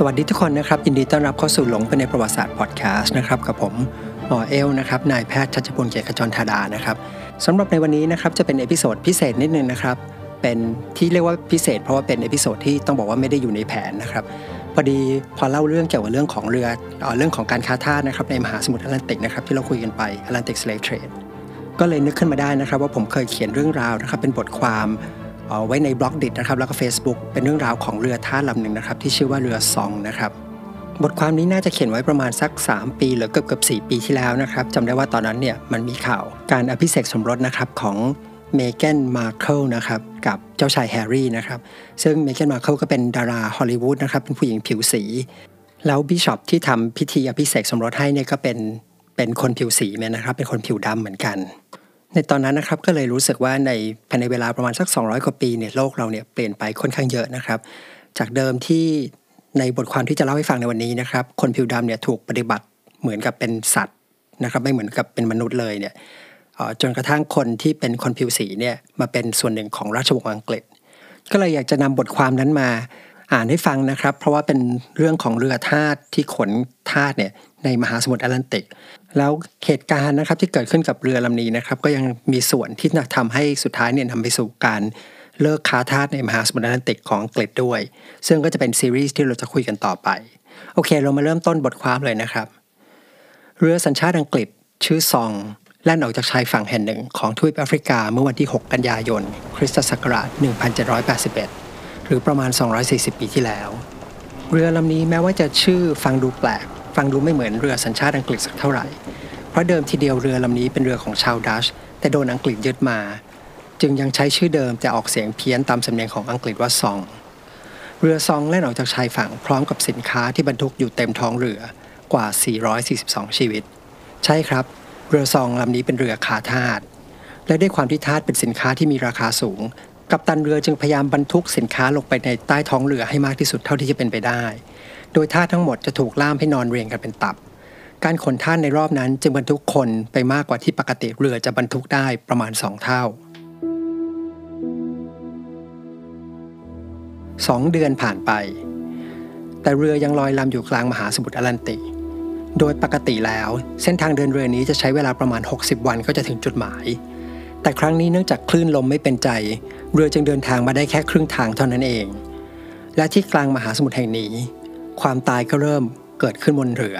สวัสดีทุกคนนะครับ ยินดีต้อนรับเข้าสู่หลงไปในประวัติศาสตร์พอดแคสต์นะครับกับผมหมอเอลนะครับนายแพทย์ชัชพลเกียรติขจรธาดานะครับสำหรับในวันนี้นะครับจะเป็น episode พิเศษนิดนึงนะครับเป็นที่เรียกว่าพิเศษ เพราะว่าเป็น episode ที่ต้องบอกว่าไม่ได้อยู่ในแผนนะครับพอดีพอเล่าเรื่องเกี่ยวกับเรื่องของเรือเอเรื่องของการค้าทาสนะครับในมหาสมุทรแอตแลนติกนะครับที่เราคุยกันไป Atlantic Slave Trade ก็เลยนึกขึ้นมาได้นะครับ ว่าผมเคยเขียนเรื่องราวนะครับเป็นบทความ ไว้ใน Blockdit นะครับแล้วก็ Facebook เป็นเรื่องราวของเรือทาสลำหนึ่งนะครับที่ชื่อว่าเรือ Zong นะครับบทความนี้น่าจะเขียนไว้ประมาณสัก 3 ปีหรือเกือบเกือบสี่ปีที่แล้วนะครับจำได้ว่าตอนนั้นเนี่ยมันมีข่าวการอภิเษกสมรสนะครับของเมแกนมาร์เคิลนะครับกับเจ้าชายแฮร์รี่นะครับซึ่งเมแกนมาร์เคิลก็เป็นดาราฮอลลีวูดนะครับเป็นผู้หญิงผิวสี แล้วบิชอปที่ทำพิธีอภิเษกสมรสให้เนี่ยก็เป็นเป็นคนผิวสีเนี่ยนะครับ เป็นคนผิวดำเหมือนกัน ในตอนนั้นนะครับก็เลยรู้สึกว่าในภายในเวลาประมาณสัก 200 กว่าปีเนี่ยโลกเราเนี่ยเปลี่ยนไปค่อนข้างเยอะนะครับ จากเดิมที่ในบทความที่จะเล่าให้ฟังในวันนี้นะครับ คนผิวดำเนี่ยถูกปฏิบัติเหมือนกับเป็นสัตว์นะครับ ไม่เหมือนกับเป็นมนุษย์เลยเนี่ยจนกระทั่งคนที่เป็นคนผิวสีเนี่ยมาเป็นส่วนหนึ่งของราชวงศ์อังกฤษ ก็เลยอยากจะนำบทความนั้นมา อ่านให้ฟังนะครับ เพราะว่าเป็นเรื่องของเรือทาสที่ขนทาสเนี่ยในมหาสมุทรแอตแลนติก แล้วเหตุการณ์นะครับที่เกิดขึ้นกับเรือลำนี้นะครับ ก็ยังมีส่วนที่ทำให้สุดท้ายเนี่ยนำไปสู่การเลิกค้าทาสในมหาสมุทรแอตแลนติกของอังกฤษด้วย ซึ่งก็จะเป็นซีรีส์ที่เราจะคุยกันต่อไป โอเค เรามาเริ่มต้นบทความเลยนะครับ เรือสัญชาติอังกฤษชื่อซองแล่นออกจากชายฝั่งแห่งหนึ่งของทวีปแอฟริกาเมื่อวันที่ 6 กันยายน คริสตศักราช 1781 หรือประมาณ 240 ปีที่แล้ว เรือลำนี้แม้ว่าจะชื่อฟังดูแปลก ฟังดูไม่เหมือนเรือสัญชาติอังกฤษสักเท่าไหร่ เพราะเดิมทีเดียวเรือลำนี้เป็นเรือของชาวดัชแต่โดนอังกฤษยึดมา จึงยังใช้ชื่อเดิมแต่ออกเสียงเพี้ยนตามสำเนียงของอังกฤษว่าซอง เรือซองแล่นออกจากชายฝั่งพร้อมกับสินค้าที่บรรทุกอยู่เต็มท้องเรือกว่า 442 ชีวิต ใช่ครับ เรือซองลำนี้เป็นเรือขาทาสและด้วยความที่ทาสเป็นสินค้าที่มีราคาสูง กัปตันเรือจึงพยายามบรรทุกสินค้าลงไปในใต้ท้องเรือให้มากที่สุดเท่าที่จะเป็นไปได้ โดยท่าทั้งหมดจะถูกล่ามให้นอนเรียงกันเป็นตับ การขนท่านในรอบนั้นจึงบรรทุกคนไปมากกว่าที่ปกติเรือจะบรรทุกได้ประมาณสองเท่าสองเดือนผ่านไป แต่เรือยังลอยลำอยู่กลางมหาสมุทรแอตแลนติก โดยปกติแล้ว เส้นทางเดินเรือนี้จะใช้เวลาประมาณ 60 วันก็จะถึงจุดหมาย แต่ครั้งนี้เนื่องจากคลื่นลมไม่เป็นใจ เรือจึงเดินทางมาได้แค่ครึ่งทางเท่านั้นเอง และที่กลางมหาสมุทรแห่งนี้ ความตายก็เริ่มเกิดขึ้นบนเรือ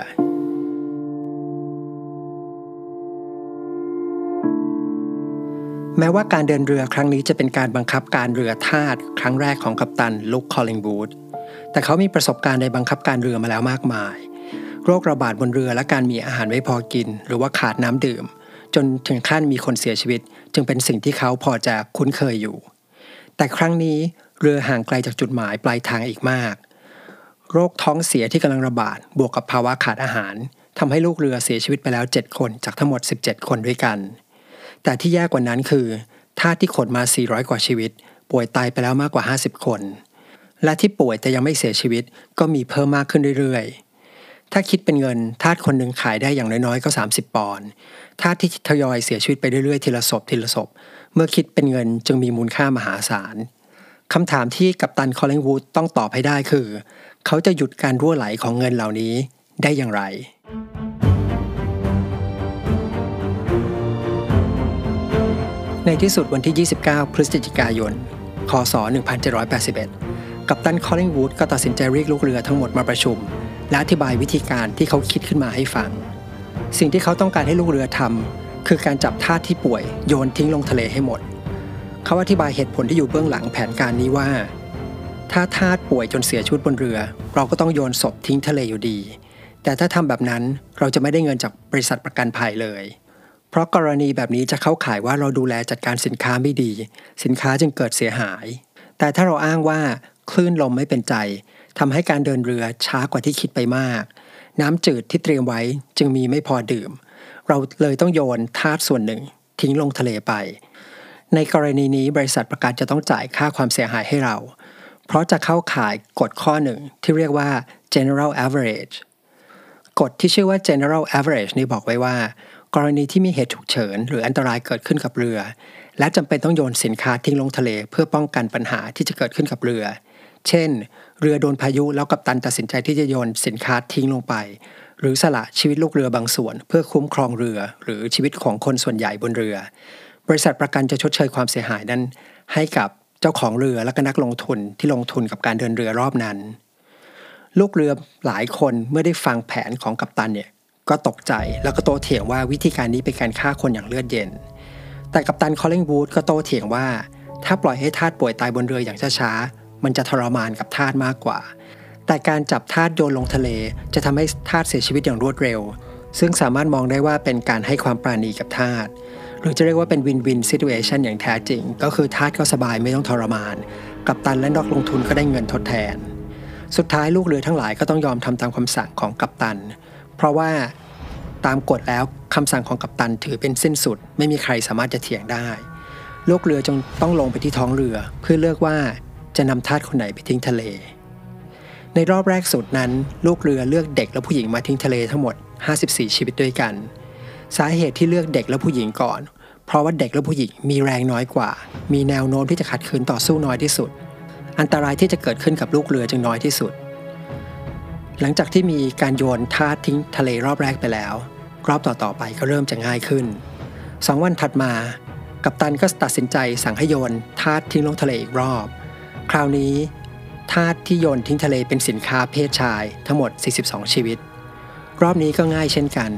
แม้ว่าการเดินเรือครั้งนี้จะเป็นการบังคับการเรือทาสครั้งแรกของกัปตันลุคคอลลิงบูดแต่เขามีประสบการณ์ในบังคับการเรือมาแล้วมากมาย โรคระบาดบนเรือและการมีอาหารไม่พอกิน หรือว่าขาดน้ำดื่ม จนถึงขั้นมีคนเสียชีวิต จึงเป็นสิ่งที่เขาพอจะคุ้นเคยอยู่ แต่ครั้งนี้เรือห่างไกลจากจุดหมายปลายทางอีกมาก โรคท้องเสียที่กำลังระบาด บวกกับภาวะขาดอาหารทำให้ลูกเรือเสียชีวิตไปแล้ว 7 คนจากทั้งหมด 17 คนด้วยกัน แต่ที่แย่กว่านั้นคือทาสที่ขนมา 400 กว่าชีวิต ป่วยตายไปแล้วมากกว่า 50 คน และที่ป่วยแต่ยังไม่เสียชีวิตก็มีเพิ่มมากขึ้นเรื่อยๆ ถ้าคิดเป็นเงินทาสคนหนึ่งขายได้อย่างน้อยๆ ก็ 30 ปอนด์ทาสที่ทยอยเสียชีวิตไปเรื่อยๆ ทีละศพทีละศพ มื่อคิดเป็นเงินจึงมีมูลค่ามหาศาลคำถามที่กัปตันคอลเลนวูดต้องตอบให้ได้คือ เขาจะหยุดการรั่วไหลของเงินเหล่านี้ได้อย่างไร ในที่สุดวันที่ 29 พฤศจิกายน คศ 1781 กัปตันคอลลิงวูดก็ตัดสินใจเรียกลูกเรือทั้งหมดมาประชุม และอธิบายวิธีการที่เขาคิดขึ้นมาให้ฟัง สิ่งที่เขาต้องการให้ลูกเรือทำ คือการจับทาสที่ป่วยโยนทิ้งลงทะเลให้หมด เขาอธิบายเหตุผลที่อยู่เบื้องหลังแผนการนี้ว่า ถ้าทาสป่วยจนเสียชีวิตบนเรือ เราก็ต้องโยนศพทิ้งทะเลอยู่ดี แต่ถ้าทำแบบนั้นเราจะไม่ได้เงินจากบริษัทประกันภัยเลย เพราะกรณีแบบนี้จะเข้าข่ายว่าเราดูแลจัดการสินค้าไม่ดี สินค้าจึงเกิดเสียหาย แต่ถ้าเราอ้างว่าคลื่นลมไม่เป็นใจทำให้การเดินเรือช้ากว่าที่คิดไปมาก น้ำจืดที่เตรียมไว้จึงมีไม่พอดื่ม เราเลยต้องโยนทาสส่วนหนึ่ง ทิ้งลงทะเลไป ในกรณีนี้บริษัทประกันจะต้องจ่ายค่าความเสียหายให้เรา เพราะจะเข้าข่ายกฎข้อหนึ่งที่เรียกว่า general average กฎที่ชื่อว่า general average นี่บอกไว้ว่า กรณีที่มีเหตุฉุกเฉิน หรืออันตรายเกิดขึ้นกับเรือ และจำเป็นต้องโยนสินค้าทิ้งลงทะเลเพื่อป้องกันปัญหาที่จะเกิดขึ้นกับเรือ เช่น เรือโดนพายุแล้วกัปตันตัดสินใจที่จะโยนสินค้าทิ้งลงไป หรือสละชีวิตลูกเรือบางส่วน เพื่อคุ้มครองเรือ หรือชีวิตของคนส่วนใหญ่บนเรือ บริษัทประกันจะชดเชยความเสียหายนั้น ให้กับเจ้าของเรือและก็นักลงทุนที่ลงทุนกับการเดินเรือรอบนั้น ลูกเรือหลายคนเมื่อได้ฟังแผนของกัปตันเนี่ยก็ตกใจแล้วก็โตเถียงว่าวิธีการนี้เป็นการฆ่าคนอย่างเลือดเย็น แต่กัปตันคอลลิงวูดก็โตเถียงว่า ถ้าปล่อยให้ทาสป่วยตายบนเรืออย่างช้าๆมันจะทรมานกับทาสมากกว่า แต่การจับทาสโยนลงทะเล จะทำให้ทาสเสียชีวิตอย่างรวดเร็ว ซึ่งสามารถมองได้ว่าเป็นการให้ความปราณีกับทาสหรือจะเรียกว่าเป็น win-win situation อย่างแท้จริง ก็คือทาสก็สบายไม่ต้องทรมาน กัปตันและนักลงทุนก็ได้เงินทดแทน สุดท้ายลูกเรือทั้งหลายก็ต้องยอมทำตามคำสั่งของกัปตัน เพราะว่าตามกฎแล้วคำสั่งของกัปตันถือเป็นสิ้นสุด ไม่มีใครสามารถจะเถียงได้ ลูกเรือจึงต้องลงไปที่ท้องเรือ เพื่อเลือกว่าจะนำทาสคนไหนไปทิ้งทะเล ในรอบแรกสุดนั้น ลูกเรือเลือกเด็กและผู้หญิงมาทิ้งทะเลทั้งหมด 54 ชีวิตด้วยกัน สาเหตุที่เลือกเด็กและผู้หญิงก่อน เพราะว่าเด็กและผู้หญิงมีแรงน้อยกว่า มีแนวโน้มที่จะขัดขืนต่อสู้น้อยที่สุด อันตรายที่จะเกิดขึ้นกับลูกเรือจึงน้อยที่สุด หลังจากที่มีการโยนทาทิ้งทะเลรอบแรกไปแล้ว รอบต่อๆไปก็เริ่มจะง่ายขึ้นสองวันถัดมา กัปตันก็ตัดสินใจสั่งให้โยนทาทิ้งลงทะเลอีกรอบ คราวนี้ ทาสที่โยนทิ้งทะเลเป็นสินค้าเพศชายทั้งหมด 42 ชีวิต รอบนี้ก็ง่ายเช่นกัน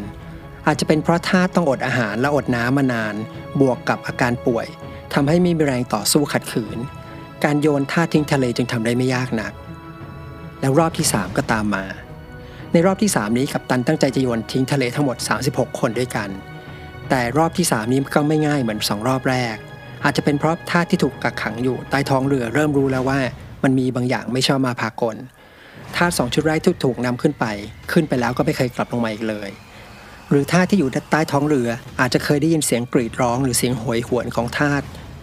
อาจจะเป็นเพราะทาสต้องอดอาหารและอดน้ำมานาน บวกกับอาการป่วยทำให้ไม่มีแรงต่อสู้ขัดขืน การโยนทาสทิ้งทะเลจึงทำได้ไม่ยากนัก แล้วรอบที่ 3 ก็ตามมา ในรอบที่ 3 นี้กัปตันตั้งใจจะโยนทิ้งทะเลทั้งหมด 36 คนด้วยกัน แต่รอบที่ 3 นี้ก็ไม่ง่ายเหมือน 2 รอบแรก อาจจะเป็นเพราะท่าที่ถูกกักขังอยู่ใต้ท้องเรือเริ่มรู้แล้วว่า มันมีบางอย่างไม่ชอบมาพากลท่าสองชุดแรกที่ถูกนำขึ้นไป ขึ้นไปแล้วก็ไม่เคยกลับลงมาอีกเลย หรือท่าที่อยู่ใต้ท้องเรืออาจจะเคยได้ยินเสียงกรีดร้อง หรือเสียงโหยหวนของทาส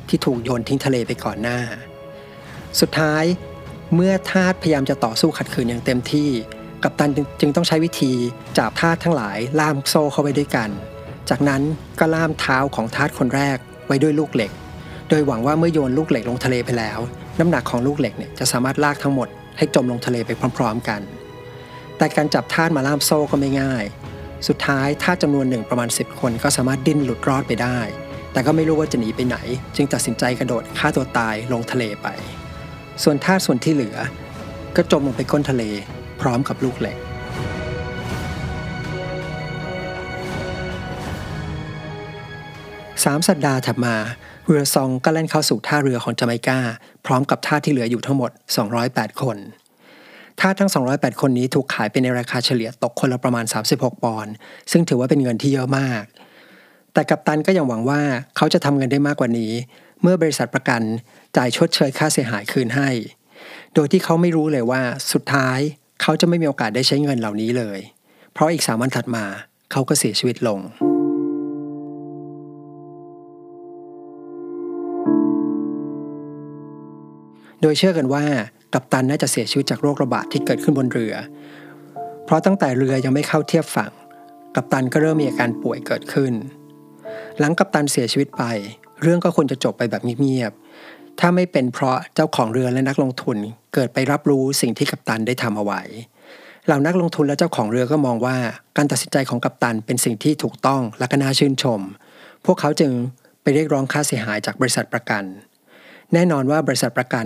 ที่ถูกโยนทิ้งทะเลไปก่อนหน้า สุดท้ายเมื่อทาสพยายามจะต่อสู้ขัดขืนอย่างเต็มที่ กัปตันจึงต้องใช้วิธีจับทาสทั้งหลายล่ามโซ่เข้าไว้ด้วยกัน จากนั้นก็ล่ามเท้าของทาสคนแรกไว้ด้วยลูกเหล็ก โดยหวังว่าเมื่อโยนลูกเหล็กลงทะเลไปแล้ว น้ำหนักของลูกเหล็กเนี่ยจะสามารถลากทั้งหมดให้จมลงทะเลไปพร้อม ๆ กัน แต่การจับทาสมาล่ามโซ่ก็ไม่ง่าย สุดท้ายทาสจำนวนหนึ่งประมาณ 10 คนก็สามารถดิ้นหลุดรอดไปได้ แต่ก็ไม่รู้ว่าจะหนีไปไหน จึงตัดสินใจกระโดดฆ่าตัวตายลงทะเลไป ส่วนทาสส่วนที่เหลือ ก็จมลงไปก้นทะเล พร้อมกับลูกเหล็กสามสัปดาห์ถัดมา เรือซองก็แล่นเข้าสู่ท่าเรือของจาไมกา พร้อมกับท่าที่เหลืออยู่ทั้งหมด 208 คนท่าทั้ง 208 คนนี้ถูกขายไปในราคาเฉลี่ยตกคนละประมาณ 36 ปอนด์ซึ่งถือว่าเป็นเงินที่เยอะมาก แต่กัปตันก็ยังหวังว่าเขาจะทำเงินได้มากกว่านี้ เมื่อบริษัทประกันจ่ายชดเชยค่าเสียหายคืนให้ โดยที่เขาไม่รู้เลยว่าสุดท้ายเขาจะไม่มีโอกาสได้ใช้เงินเหล่านี้เลย เพราะอีกสามวันถัดมาเขาก็เสียชีวิตลง โดยเชื่อกันว่ากัปตันน่าจะเสียชีวิตจากโรคระบาดที่เกิดขึ้นบนเรือ เพราะตั้งแต่เรือยังไม่เข้าเทียบฝั่ง กัปตันก็เริ่มมีอาการป่วยเกิดขึ้น หลังกัปตันเสียชีวิตไป เรื่องก็ควรจะจบไปแบบเงียบๆถ้าไม่เป็นเพราะเจ้าของเรือและนักลงทุนเกิดไปรับรู้สิ่งที่กัปตันได้ทำเอาไว้เหล่านักลงทุนและเจ้าของเรือก็มองว่าการตัดสินใจของกัปตันเป็นสิ่งที่ถูกต้องและก็น่าชื่นชม พวกเขาจึงไปเรียกร้องค่าเสียหายจากบริษัทประกัน แน่นอนว่าบริษัทประกัน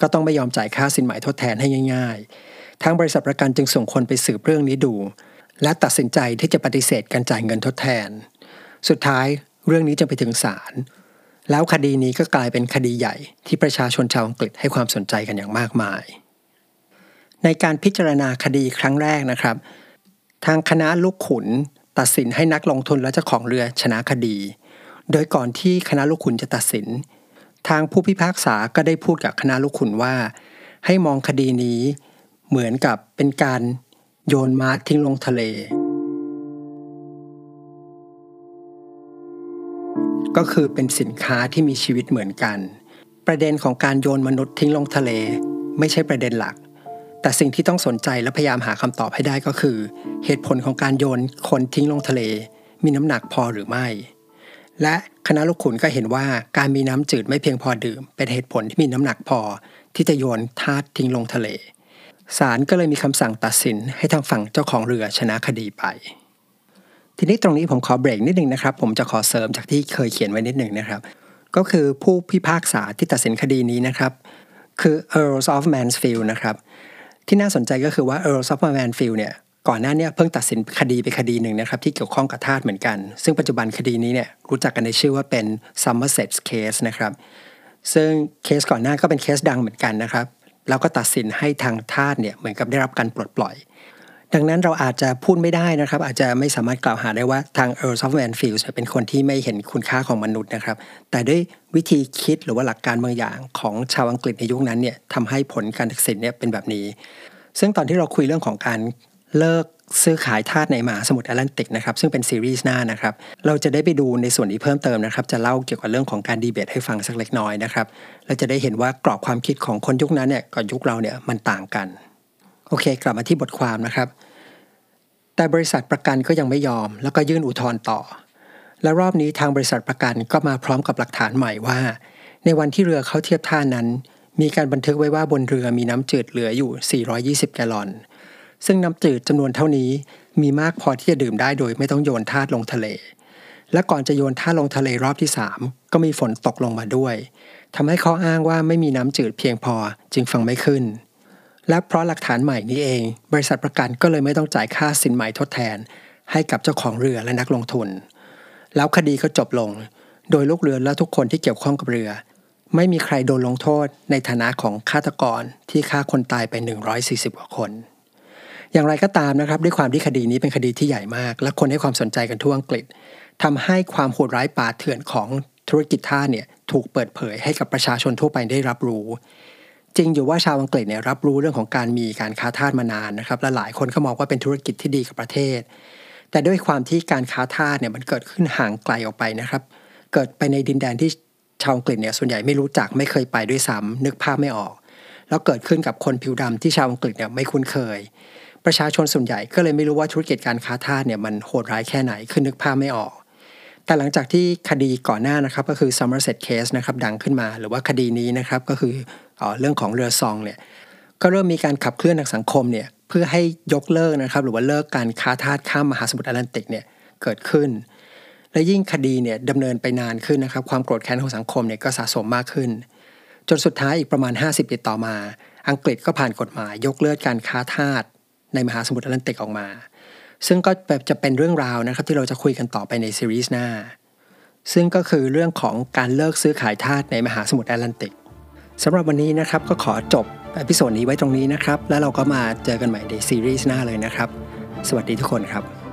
ก็ต้องไม่ยอมจ่ายค่าสินไหมทดแทนให้ง่ายๆ ทางบริษัทประกันจึงส่งคนไปสืบเรื่องนี้ดู และตัดสินใจที่จะปฏิเสธการจ่ายเงินทดแทน สุดท้ายเรื่องนี้จึงไปถึงศาล แล้วคดีนี้ก็กลายเป็นคดีใหญ่ที่ประชาชนชาวอังกฤษให้ความสนใจกันอย่างมากมาย ในการพิจารณาคดีครั้งแรกนะครับ ทางคณะลูกขุนตัดสินให้นักลงทุนและเจ้าของเรือชนะคดี โดยก่อนที่คณะลูกขุนจะตัดสิน ทางผู้พิพากษาก็ได้พูดกับคณะลูกขุนว่า ให้มองคดีนี้เหมือนกับเป็นการโยนมาทิ้งลงทะเล ก็คือเป็นสินค้าที่มีชีวิตเหมือนกัน ประเด็นของการโยนมนุษย์ทิ้งลงทะเล ไม่ใช่ประเด็นหลัก แต่สิ่งที่ต้องสนใจและพยายามหาคำตอบให้ได้ก็คือ เหตุผลของการโยนคนทิ้งลงทะเล มีน้ำหนักพอหรือไม่ และคณะลูกขุนก็เห็นว่าการมีน้ำจืดไม่เพียงพอดื่ม เป็นเหตุผลที่มีน้ำหนักพอ ที่จะโยนทาสทิ้งลงทะเลศาลก็เลยมีคำสั่งตัดสินให้ทางฝั่งเจ้าของเรือชนะคดีไป ทีนี้ตรงนี้ผมขอเบรกนิดนึงนะครับ ผมจะขอเสริมจากที่เคยเขียนไว้นิดหนึ่งนะครับ ก็คือผู้พิพากษาที่ตัดสินคดีนี้นะครับ คือ Earl of Mansfield นะครับที่น่าสนใจก็คือว่า Earl of Mansfield เนี่ย ก่อนหน้านี้เพิ่งตัดสินคดีไปคดีหนึ่งนะครับที่เกี่ยวข้องกับทาสเหมือนกัน ซึ่งปัจจุบันคดีนี้เนี่ยรู้จักกันในชื่อว่าเป็น Somerset Case นะครับซึ่งเคสก่อนหน้าก็เป็นเคสดังเหมือนกันนะครับแล้วก็ตัดสินให้ทางทาสเนี่ยเหมือนกับได้รับการปลดปล่อย ดังนั้นเราอาจจะพูดไม่ได้นะครับ อาจจะไม่สามารถกล่าวหาได้ว่าทาง Earl of Mansfield เป็นคนที่ไม่เห็นคุณค่าของมนุษย์นะครับ แต่ด้วยวิธีคิดหรือว่าหลักการบางอย่างของชาวอังกฤษในยุคนั้นเนี่ยทำให้ผลการตัดสินเนี่ยเป็นแบบนี้ ซึ่งตอนที่เราคุยเรื่องของการ เลิกซื้อขายทาสในมหาสมุทรแอตแลนติกนะครับซึ่งเป็นซีรีส์หน้านะครับเราจะได้ไปดูในส่วนนี้เพิ่มเติมนะครับจะเล่าเกี่ยวกับเรื่องของการดีเบตให้ฟังสักเล็กน้อยนะครับเราจะได้เห็นว่ากรอบความคิดของคนยุคนั้นเนี่ยกับยุคเราเนี่ยมันต่างกันโอเค กลับมาที่บทความนะครับ แต่บริษัทประกันก็ยังไม่ยอม แล้วก็ยื่นอุทธรณ์ต่อ และรอบนี้ทางบริษัทประกันก็มาพร้อมกับหลักฐานใหม่ว่า ในวันที่เรือเข้าเทียบท่านั้น มีการบันทึกไว้ว่าบนเรือมีน้ำจืดเหลืออยู่ 420 แกลลอน ซึ่งน้ำจืดจำนวนเท่านี้มีมากพอที่จะดื่มได้โดยไม่ต้องโยนธาตุลงทะเล และก่อนจะโยนธาตุลงทะเลรอบที่ 3 ก็มีฝนตกลงมาด้วยทำให้เขาอ้างว่าไม่มีน้ำจืดเพียงพอจึงฟังไม่ขึ้น และเพราะหลักฐานใหม่นี้เอง บริษัทประกันก็เลยไม่ต้องจ่ายค่าสินไหมทดแทน ให้กับเจ้าของเรือและนักลงทุน แล้วคดีก็จบลง โดยลูกเรือและทุกคนที่เกี่ยวข้องกับเรือ ไม่มีใครโดนลงโทษในฐานะของฆาตกรที่ฆ่าคนตายไป 140กว่าคน อย่างไรก็ตามนะครับ ด้วยความที่คดีนี้เป็นคดีที่ใหญ่มาก และคนให้ความสนใจกันทั่วอังกฤษทำให้ความโหดร้ายป่าเถื่อนของธุรกิจท่าเนี่ยถูกเปิดเผยให้กับประชาชนทั่วไปได้รับรู้ จริงอยู่ว่าชาวอังกฤษเนี่ยรับรู้เรื่องของการมีการค้าทาสมานานนะครับและหลายคนก็มองว่าเป็นธุรกิจที่ดีกับประเทศ แต่ด้วยความที่การค้าทาสเนี่ยมันเกิดขึ้นห่างไกลออกไปนะครับ เกิดไปในดินแดนที่ชาวอังกฤษเนี่ยส่วนใหญ่ไม่รู้จักไม่เคยไปด้วยซ้ำนึกภาพไม่ออก แล้วเกิดขึ้นกับคนผิวดำที่ชาวอังกฤษเนี่ยไม่คุ้นเคย ประชาชนส่วนใหญ่ก็เลยไม่รู้ว่าธุรกิจการค้าทาสเนี่ยมันโหดร้ายแค่ไหนขึ้นนึกภาพไม่ออก แต่หลังจากที่คดีก่อนหน้านะครับก็คือ Somerset Case นะครับดังขึ้นมา หรือว่าคดีนี้นะครับก็คืออเรื่องของเรือซองเนี่ยก็เริ่มมีการขับเคลื่อนทางสังคมเนี่ยเพื่อให้ยกเลิกนะครับหรือว่าเลิกการค้าทาสข้ามมหาสมุทรแอตแลนติกเนี่ยเกิดขึ้น และยิ่งคดีเนี่ยดำเนินไปนานขึ้นนะครับความโกรธแค้นของสังคมเนี่ยก็สะสมมากขึ้น จนสุดท้ายอีกประมาณ 50 ปีต่อมา อังกฤษก็ผ่านกฎหมายยกเลิกการค้าทาส ในมหาสมุทรแอตแลนติกออกมา ซึ่งก็แบบจะเป็นเรื่องราวนะครับที่เราจะคุยกันต่อไปในซีรีส์หน้า ซึ่งก็คือเรื่องของการเลิกซื้อขายทาสในมหาสมุทรแอตแลนติกสำหรับวันนี้นะครับก็ขอจบ episode นี้ไว้ตรงนี้นะครับ แล้วเราก็มาเจอกันใหม่ในซีรีส์หน้าเลยนะครับ สวัสดีทุกคนครับ